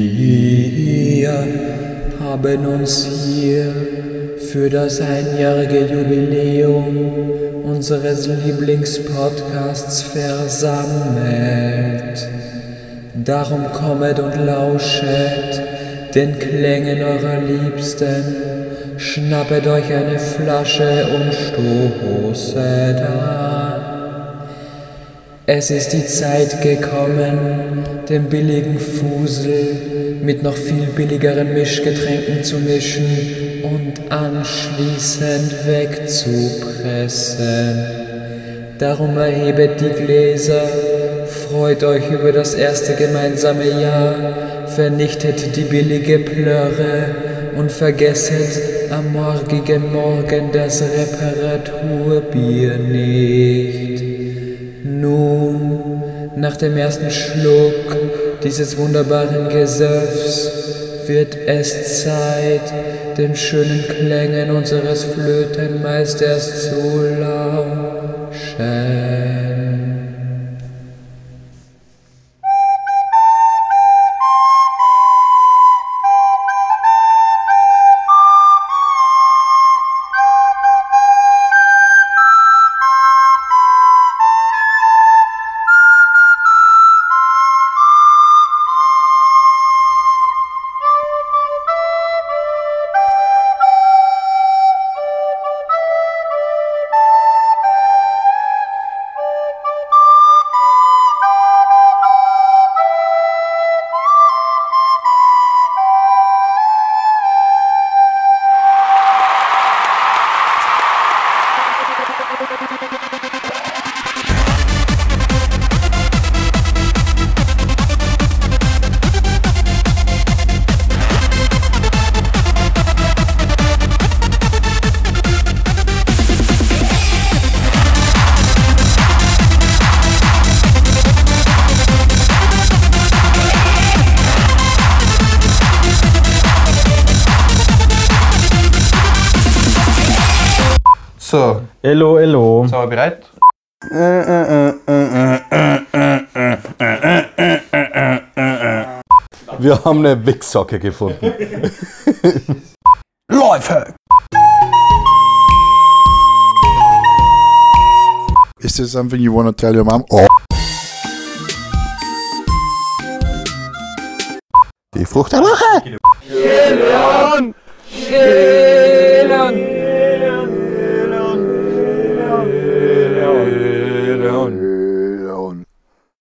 Wir haben uns hier für das einjährige Jubiläum unseres Lieblingspodcasts versammelt. Darum kommet und lauschet den Klängen eurer Liebsten, schnappet euch eine Flasche und stoßet an. Es ist die Zeit gekommen, den billigen Fusel mit noch viel billigeren Mischgetränken zu mischen und anschließend wegzupressen. Darum erhebet die Gläser, freut euch über das erste gemeinsame Jahr, vernichtet die billige Plörre und vergesset am morgigen Morgen das Reparaturbier nicht. Nun, nach dem ersten Schluck dieses wunderbaren Gesöffs wird es Zeit, den schönen Klängen unseres Flötenmeisters zu lauschen. So, Hello, hello. sind wir bereit? Wir haben eine Wichsocke gefunden. Lifehack! Is this something you want to tell your mom? Oh. Die Frucht der Woche. Yeah.